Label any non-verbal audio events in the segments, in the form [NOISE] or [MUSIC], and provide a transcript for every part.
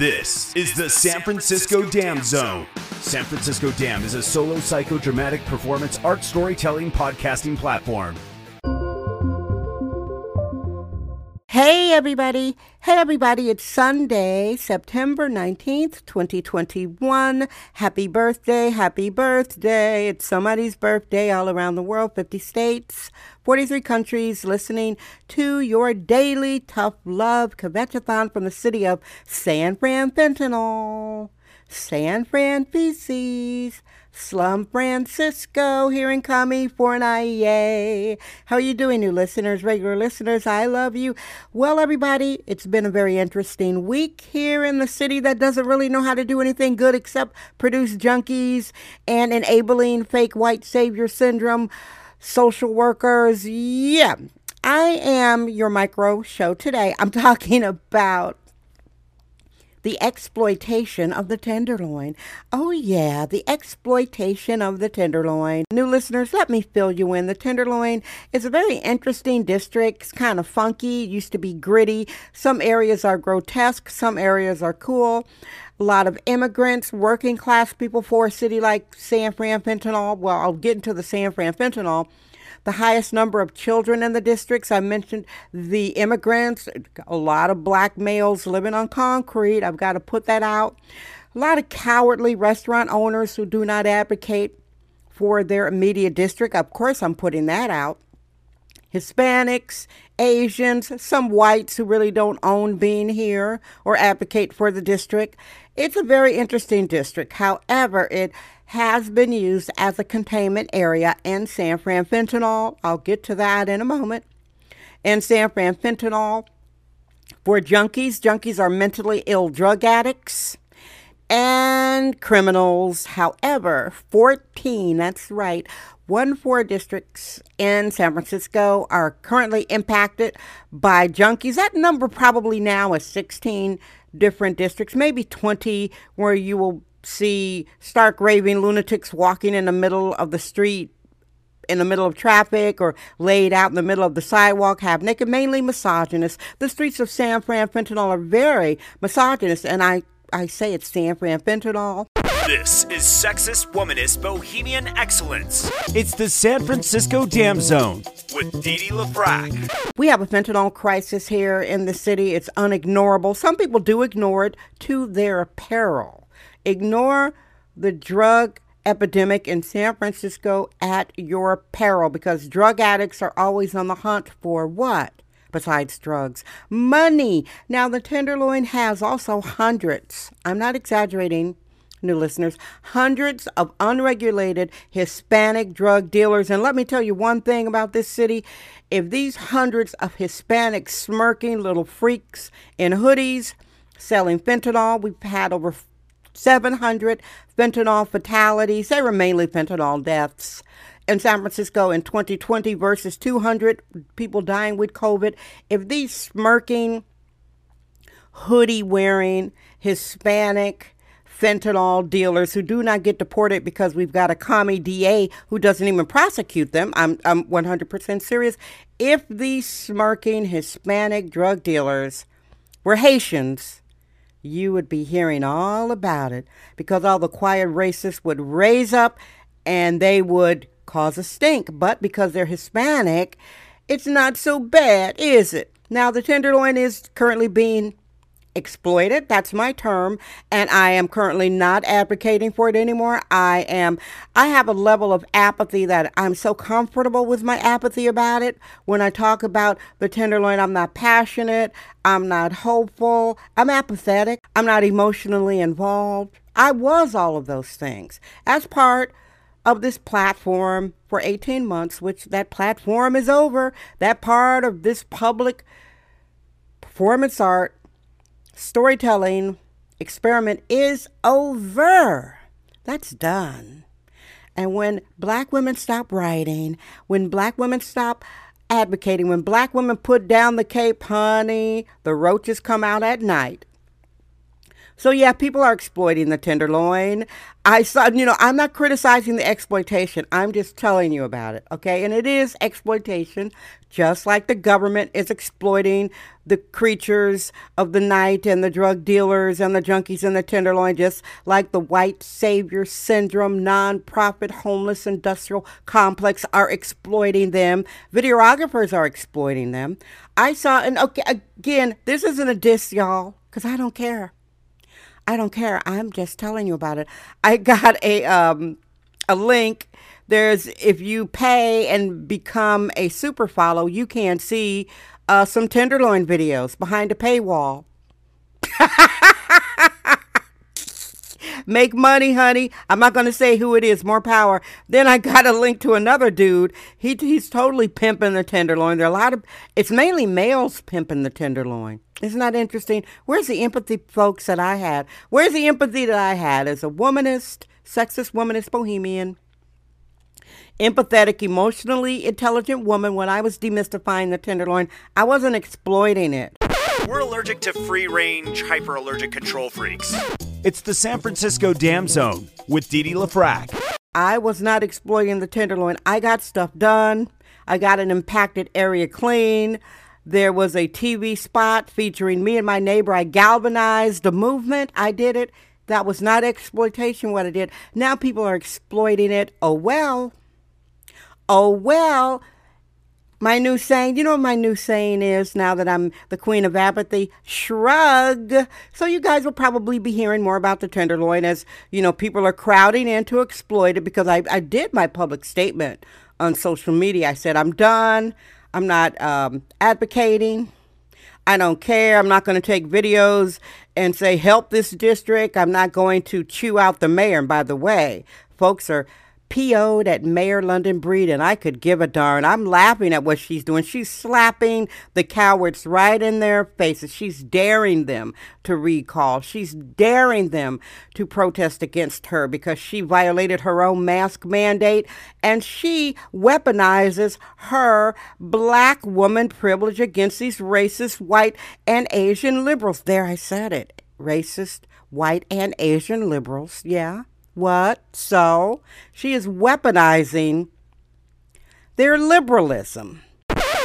This is the San Francisco Dam Zone. San Francisco Dam is a solo psychodramatic performance art storytelling podcasting platform. Hey, everybody. Hey, everybody. It's Sunday, September 19th, 2021. Happy birthday. Happy birthday. It's somebody's birthday all around the world, 50 states, 43 countries listening to your daily tough love convention from the city of San Fran Fentanyl. San Fran feces. Slum Francisco here in Kami for an IEA. How are you doing, new listeners, regular listeners? I love you. Well, everybody, it's been a very interesting week here in the city that doesn't really know how to do anything good except produce junkies and enabling fake white savior syndrome social workers. Yeah. I am your micro show today. I'm [LAUGHS] talking about the exploitation of the tenderloin. Oh, yeah, the exploitation of the tenderloin. New listeners, let me fill you in. The tenderloin is a very interesting district. It's kind of funky, it used to be gritty. Some areas are grotesque, some areas are cool. A lot of immigrants, working class people for a city like San Fran Fentanyl. Well, I'll get into the San Fran Fentanyl the highest number of children in the districts. I mentioned the immigrants, a lot of black males living on concrete. I've got to put that out. A lot of cowardly restaurant owners who do not advocate for their immediate district. Of course, I'm putting that out. Hispanics, Asians, some whites who really don't own being here or advocate for the district. It's a very interesting district. However, it has been used as a containment area in San Fran fentanyl. I'll get to that in a moment. In San Fran fentanyl, for junkies, junkies are mentally ill drug addicts and criminals. However, 14, that's right, one four districts in San Francisco are currently impacted by junkies. That number probably now is 16 different districts, maybe 20, where you will see stark raving lunatics walking in the middle of the street in the middle of traffic or laid out in the middle of the sidewalk, half naked, mainly misogynist. The streets of San Fran Fentanyl are very misogynist, and I, I say it's San Fran Fentanyl. This is sexist, womanist, bohemian excellence. It's the San Francisco Dam Zone with Dee Dee LaFrac. We have a fentanyl crisis here in the city. It's unignorable. Some people do ignore it to their peril. Ignore the drug epidemic in San Francisco at your peril because drug addicts are always on the hunt for what? Besides drugs, money. Now, the Tenderloin has also hundreds, I'm not exaggerating, new listeners, hundreds of unregulated Hispanic drug dealers. And let me tell you one thing about this city if these hundreds of Hispanic smirking little freaks in hoodies selling fentanyl, we've had over 700 fentanyl fatalities. They were mainly fentanyl deaths in San Francisco in 2020 versus 200 people dying with COVID. If these smirking, hoodie wearing, Hispanic, fentanyl dealers who do not get deported because we've got a commie DA who doesn't even prosecute them. I'm, I'm 100% serious. If these smirking Hispanic drug dealers were Haitians, you would be hearing all about it because all the quiet racists would raise up and they would cause a stink. But because they're Hispanic, it's not so bad, is it? Now, the tenderloin is currently being exploited. That's my term. And I am currently not advocating for it anymore. I am, I have a level of apathy that I'm so comfortable with my apathy about it. When I talk about the tenderloin, I'm not passionate. I'm not hopeful. I'm apathetic. I'm not emotionally involved. I was all of those things as part of this platform for 18 months, which that platform is over. That part of this public performance art storytelling experiment is over. That's done. And when black women stop writing, when black women stop advocating, when black women put down the cape, honey, the roaches come out at night. So yeah, people are exploiting the tenderloin. I saw, you know, I'm not criticizing the exploitation. I'm just telling you about it, okay? And it is exploitation, just like the government is exploiting the creatures of the night and the drug dealers and the junkies and the tenderloin, just like the white savior syndrome, nonprofit homeless industrial complex are exploiting them. Videographers are exploiting them. I saw, and okay, again, this isn't a diss, y'all, because I don't care. I don't care. I'm just telling you about it. I got a um a link. There's if you pay and become a super follow, you can see uh, some tenderloin videos behind a paywall. [LAUGHS] Make money, honey. I'm not going to say who it is. More power. Then I got a link to another dude. He he's totally pimping the tenderloin. There are a lot of. It's mainly males pimping the tenderloin. Isn't that interesting? Where's the empathy, folks, that I had? Where's the empathy that I had as a womanist, sexist, womanist, bohemian? empathetic, emotionally intelligent woman when I was demystifying the tenderloin. I wasn't exploiting it. We're allergic to free range, hyper allergic control freaks. It's the San Francisco Dam Zone with Didi LaFrac. I was not exploiting the tenderloin. I got stuff done. I got an impacted area clean. There was a TV spot featuring me and my neighbor. I galvanized the movement. I did it. That was not exploitation, what I did. Now people are exploiting it. Oh, well. Oh, well. My new saying, you know what my new saying is now that I'm the queen of apathy? Shrug. So you guys will probably be hearing more about the tenderloin as, you know, people are crowding in to exploit it because I, I did my public statement on social media. I said, I'm done. I'm not um, advocating. I don't care. I'm not going to take videos and say, help this district. I'm not going to chew out the mayor. And by the way, folks are PO'd at Mayor London Breed, and I could give a darn. I'm laughing at what she's doing. She's slapping the cowards right in their faces. She's daring them to recall. She's daring them to protest against her because she violated her own mask mandate, and she weaponizes her black woman privilege against these racist white and Asian liberals. There, I said it. Racist white and Asian liberals. Yeah. What? So? She is weaponizing their liberalism.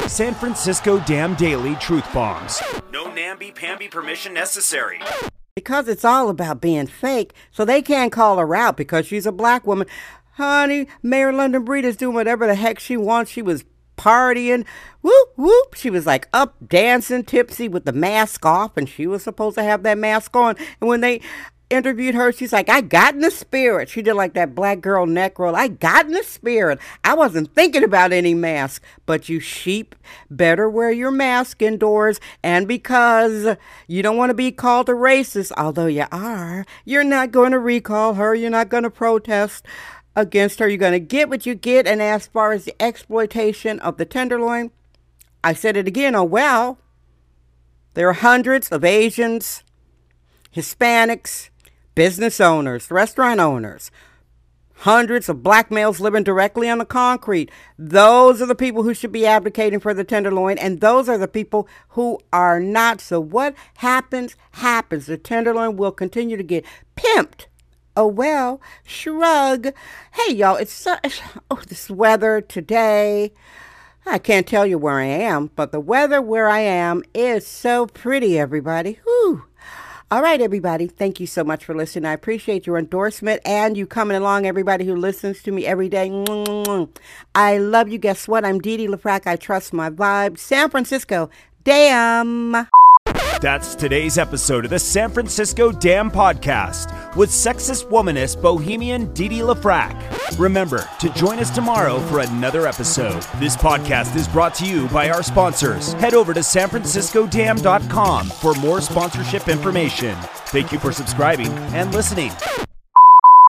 San Francisco Dam Daily Truth Bombs. No namby-pamby permission necessary. Because it's all about being fake, so they can't call her out because she's a black woman. Honey, Mayor London Breed is doing whatever the heck she wants. She was partying. Whoop, whoop. She was like up dancing, tipsy with the mask off, and she was supposed to have that mask on. And when they interviewed her, she's like, I got in the spirit. She did like that black girl neck roll. I got in the spirit. I wasn't thinking about any mask. But you sheep better wear your mask indoors. And because you don't want to be called a racist, although you are, you're not going to recall her. You're not going to protest against her. You're going to get what you get. And as far as the exploitation of the tenderloin, I said it again. Oh, well, there are hundreds of Asians, Hispanics, business owners, restaurant owners, hundreds of black males living directly on the concrete. Those are the people who should be advocating for the tenderloin, and those are the people who are not. So, what happens, happens. The tenderloin will continue to get pimped. Oh, well, shrug. Hey, y'all, it's so, [SIGHS] oh, this weather today. I can't tell you where I am, but the weather where I am is so pretty, everybody. Whew. All right, everybody. Thank you so much for listening. I appreciate your endorsement and you coming along, everybody who listens to me every day. I love you. Guess what? I'm Dee Dee LaFrac. I trust my vibe. San Francisco. Damn. That's today's episode of the San Francisco Dam Podcast with sexist womanist bohemian Didi LaFrac. Remember to join us tomorrow for another episode. This podcast is brought to you by our sponsors. Head over to sanfranciscodam.com for more sponsorship information. Thank you for subscribing and listening.